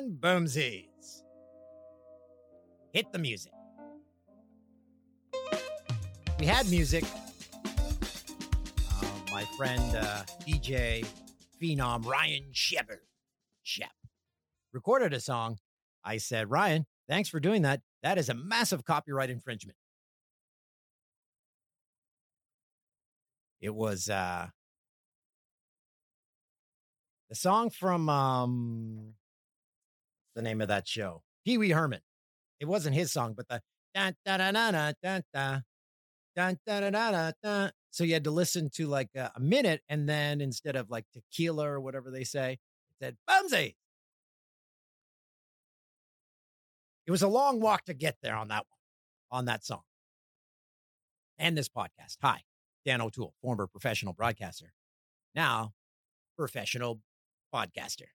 and boomsies. Hit the music. We had music. Uh, my friend uh, DJ Phenom Ryan Shepard Shep recorded a song. I said, Ryan, thanks for doing that. That is a massive copyright infringement. It was uh the song from um the name of that show. Pee Wee Herman. It wasn't his song, but the da da da da da da da da da da da da. So you had to listen to like a, a minute, and then instead of like tequila or whatever they say, it said Bumsy. It was a long walk to get there on that one, on that song. And this podcast. Hi, Dan O'Toole, former professional broadcaster, now professional podcaster.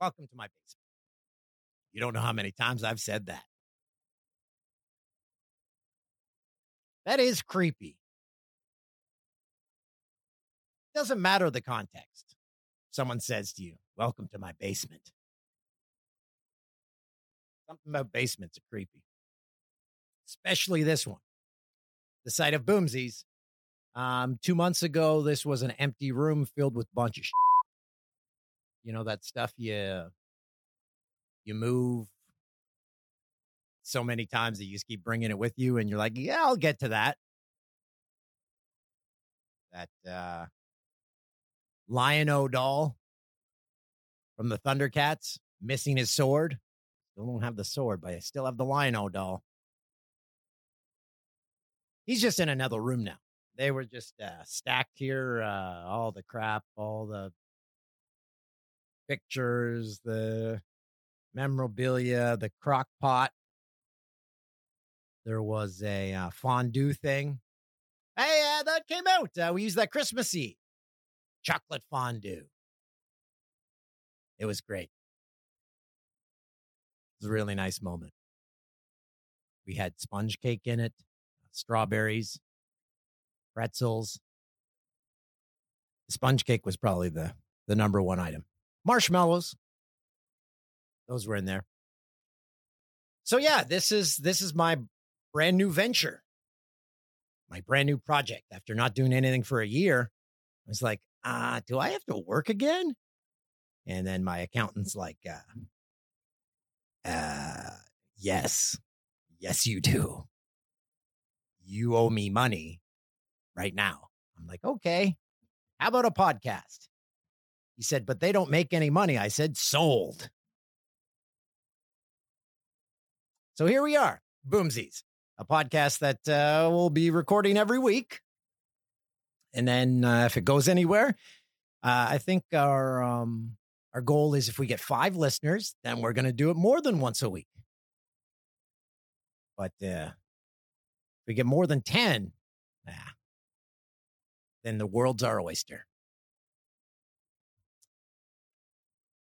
Welcome to my basement. You don't know how many times I've said that. That is creepy. Doesn't matter the context. Someone says to you, Welcome to my basement. Something about basements are creepy, especially this one, the site of Boomsies. Um, two months ago, this was an empty room filled with bunch of you know that stuff you you move so many times that you just keep bringing it with you and you're like yeah i'll get to that. That uh doll from the thundercats missing his sword. Still don't have the sword but i still have the lion-o doll. He's just in another room now. They were just uh, stacked here uh, all the crap all the pictures, the memorabilia, the crock pot. There was a uh, fondue thing. Hey, uh, that came out. Uh, we used that Christmassy chocolate fondue. It was great. It was a really nice moment. We had sponge cake in it, strawberries, pretzels. The sponge cake was probably the the number one item marshmallows. Those were in there. So yeah, this is this is my brand new venture. My brand new project after not doing anything for a year. I was like, uh, do I have to work again? And then my accountant's like, uh, uh, yes, yes, you do. You owe me money right now. I'm like, okay, how about a podcast? He said, but they don't make any money. I said, sold. So here we are, Boomsies, a podcast that uh, we'll be recording every week. And then uh, if it goes anywhere, uh, I think our um, our goal is if we get five listeners, then we're going to do it more than once a week. But uh, if we get more than 10, nah, then the world's our oyster.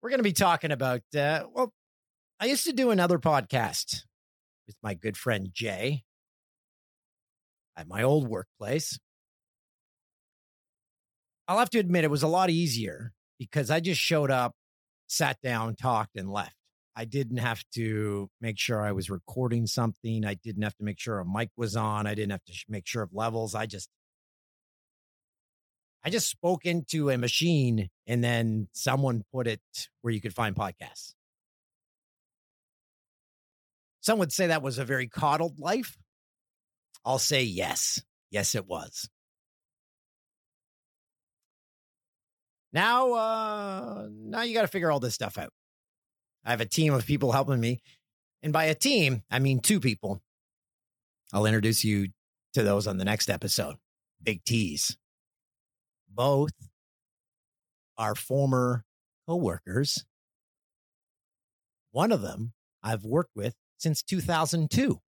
We're going to be talking about, uh, well, I used to do another podcast with my good friend Jay at my old workplace. I'll have to admit, it was a lot easier because I just showed up, sat down, talked, and left. I didn't have to make sure I was recording something. I didn't have to make sure a mic was on. I didn't have to make sure of levels. I just I just spoke into a machine and then someone put it where you could find podcasts. Some would say that was a very coddled life. I'll say yes. Yes, it was. Now, uh, now you got to figure all this stuff out. I have a team of people helping me. And by a team, I mean two people. I'll introduce you to those on the next episode. Big T's. Both are former coworkers. One of them I've worked with since 2002.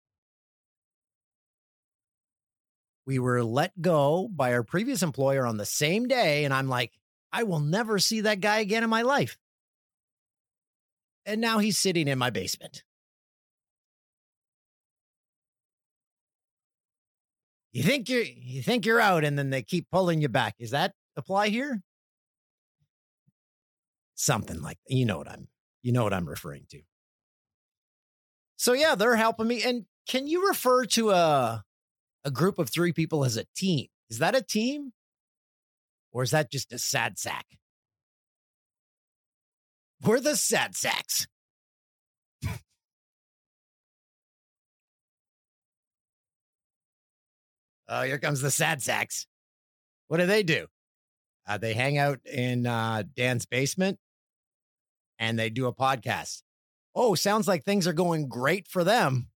We were let go by our previous employer on the same day. And I'm like, I will never see that guy again in my life. And now he's sitting in my basement. You think you're you think you're out and then they keep pulling you back. Is that apply here? Something like you know what I'm you know what I'm referring to. So yeah, they're helping me. And can you refer to a a group of three people as a team? Is that a team? Or is that just a sad sack? We're the sad sacks. Oh, here comes the sad sacks. What do they do? Uh, they hang out in uh, Dan's basement and they do a podcast. Oh, sounds like things are going great for them.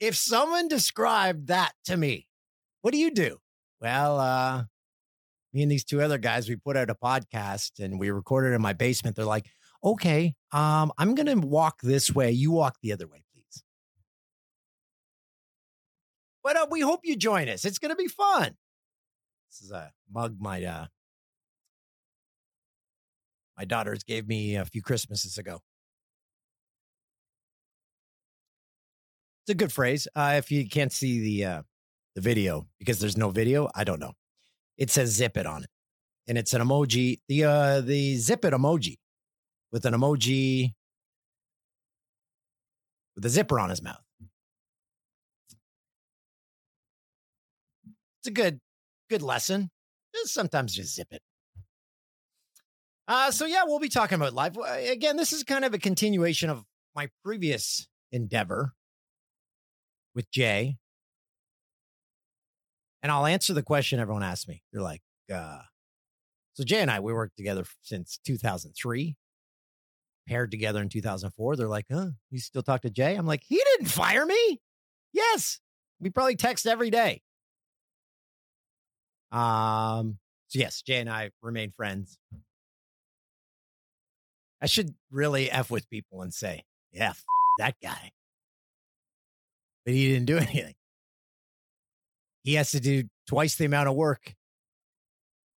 if someone described that to me, what do you do? Well, uh, me and these two other guys, we put out a podcast and we recorded in my basement. They're like, okay, um, I'm going to walk this way. You walk the other way, But uh, we hope you join us. It's going to be fun. This is a mug my uh, my daughters gave me a few Christmases ago. It's a good phrase. Uh, if you can't see the uh, the video because there's no video. I don't know. It says zip it on it. And it's an emoji, the uh the zip it emoji with an emoji with a zipper on his mouth. It's a good good lesson. Just sometimes just zip it. Uh, so yeah, we'll be talking about life. Again, this is kind of a continuation of my previous endeavor with Jay and I'll answer the question everyone asks me. They're like, uh, so Jay and I, we worked together since 2003, paired together in 2004. They're like, huh, you still talk to Jay? I'm like, he didn't fire me. Yes. We probably text every day. Um, so yes, Jay and I remain friends. I should really F with people and say, yeah, f- that guy. But he didn't do anything he has to do twice the amount of work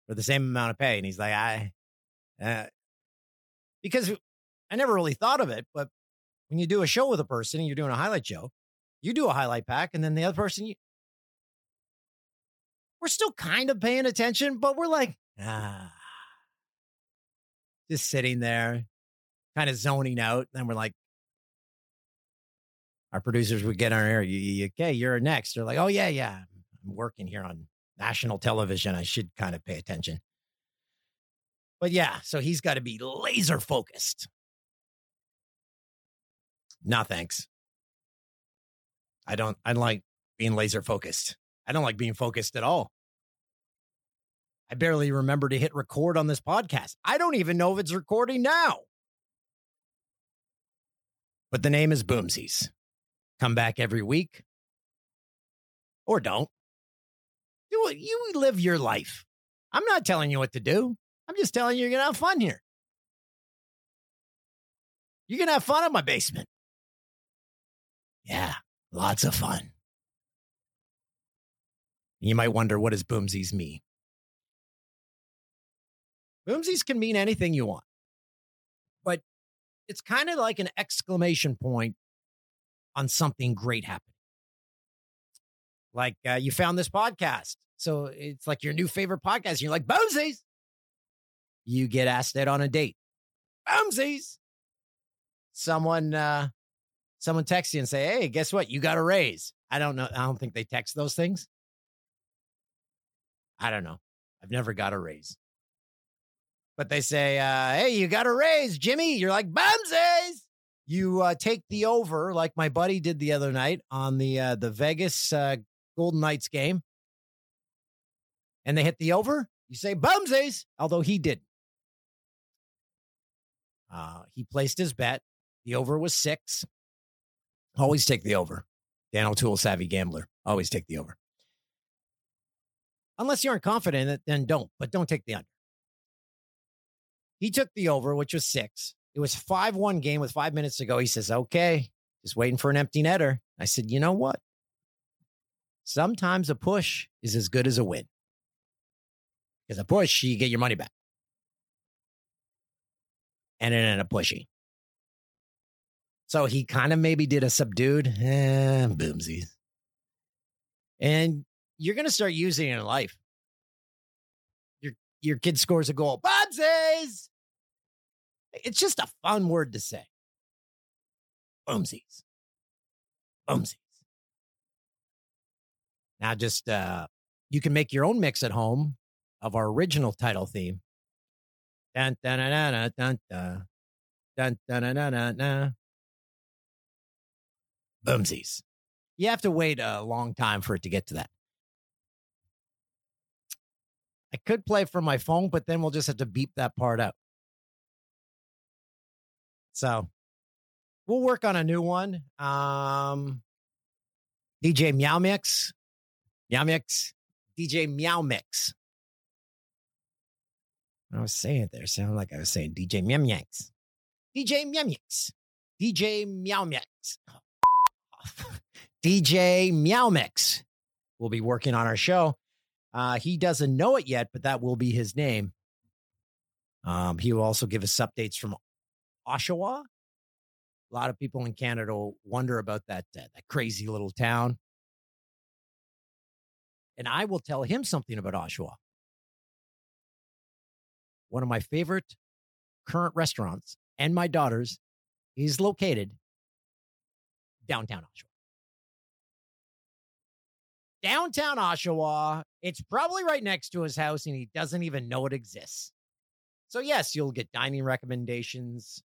for the same amount of pay. And he's like, I, uh, because I never really thought of it, but when you do a show with a person and you're doing a highlight show, you do a highlight pack, and then the other person, you, we're still kind of paying attention, but we're like, ah, just sitting there, kind of zoning out. And we're like, our producers would get on air. You, you, okay, you're next. They're like, oh yeah, yeah. I'm working here on national television. I should kind of pay attention. But yeah, so he's got to be laser focused. No, thanks. I don't, I don't like being laser focused. I don't like being focused at all. I barely remember to hit record on this podcast. I don't even know if it's recording now. But the name is Boomsies. Come back every week or don't. You, you live your life. I'm not telling you what to do. I'm just telling you you're going to have fun here. You're going to have fun in my basement. Yeah, lots of fun. You might wonder what does boomsies mean? Boomsies can mean anything you want, but it's kind of like an exclamation point on something great happening. Like uh, you found this podcast. So it's like your new favorite podcast. You're like, Boomsies. You get asked out on a date. Boomsies. Someone uh someone texts you and say, Hey, guess what? You got a raise. I don't know. I don't think they text those things. I don't know. I've never got a raise. But they say, uh, hey, you got a raise, Jimmy. You're like, boomsies. You uh, take the over, like my buddy did the other night on the uh, the Vegas uh, Golden Knights game, and they hit the over. You say boomsies, although he didn't. Uh, he placed his bet. The over was six. Always take the over. Dan O'Toole, savvy gambler. Always take the over. Unless you aren't confident in it, then don't, but don't take the under. He took the over, which was six. It was 5 1 game with five minutes to go. He says, okay, just waiting for an empty netter. I said, you know what? Sometimes a push is as good as a win. Because a push, you get your money back. And it ended up pushing. So he kind of maybe did a subdued, eh, boomsies. And you're going to start using it in life. Your your kid scores a goal, boomsies. It's just a fun word to say. Boomsies. Boomsies. Now, just uh, you can make your own mix at home of our original title theme. Dun dun dun dun dun dun dun dun dun dun. dun. Boomsies. You have to wait a long time for it to get to that. I could play from my phone, but then we'll just have to beep that part out. So we'll work on a new one. Um, DJ Meow Mix, Meow Mix, DJ Meow Mix. I was saying it there, sounded like I was saying DJ Meow Mix, DJ Meow Mix, DJ Meow Mix, DJ Meow Mix We'll be working on our show. Uh, he doesn't know it yet, but that will be his name. Um, he will also give us updates from Oshawa. A lot of people in Canada will wonder about that uh, that crazy little town. And I will tell him something about Oshawa. One of my favorite current restaurants and my daughter's is located downtown Oshawa. Downtown Oshawa. It's probably right next to his house and he doesn't even know it exists. So, yes, you'll get dining recommendations,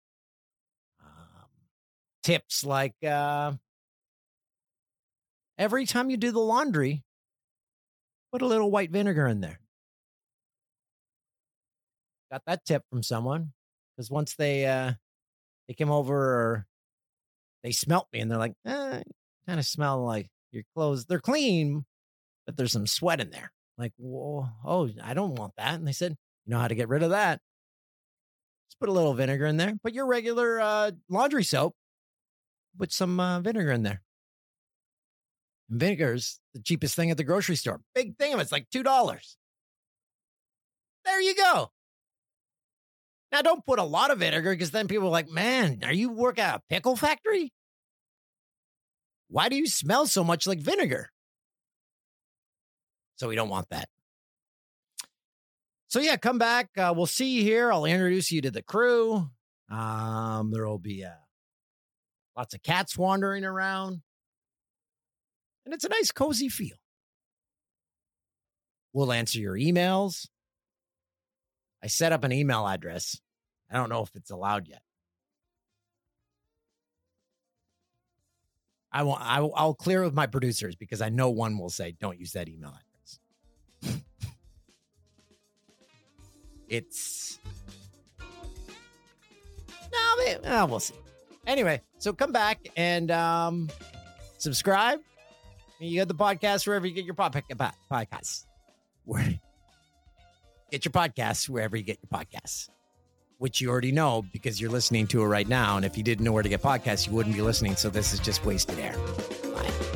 um, tips like uh, every time you do the laundry, put a little white vinegar in there. Got that tip from someone because once they uh, they came over they smelt me and they're like, eh, kind of smell like your clothes. They're clean, but there's some sweat in there. Like, whoa, oh, I don't want that. And they said, you know how to get rid of that? Just put a little vinegar in there. Put your regular uh, laundry soap. Put some uh, vinegar in there. And vinegar's the cheapest thing at the grocery store. Big thing of it's like two dollars. There you go. Now don't put a lot of vinegar because then people are like, man, are you work at a pickle factory? Why do you smell so much like vinegar? So we don't want that. So yeah, come back. Uh, we'll see you here. I'll introduce you to the crew. Um, there will be uh, lots of cats wandering around, and it's a nice, cozy feel. We'll answer your emails. I set up an email address. I don't know if it's allowed yet. I will. I will I'll clear with my producers because I know one will say, "Don't use that email it's no, oh, we'll see. Anyway, so come back and um, subscribe. You get the podcast wherever you get your pod- podcasts. Where get your podcasts wherever you get your podcasts, which you already know because you're listening to it right now. And if you didn't know where to get podcasts, you wouldn't be listening. So this is just wasted air. Bye.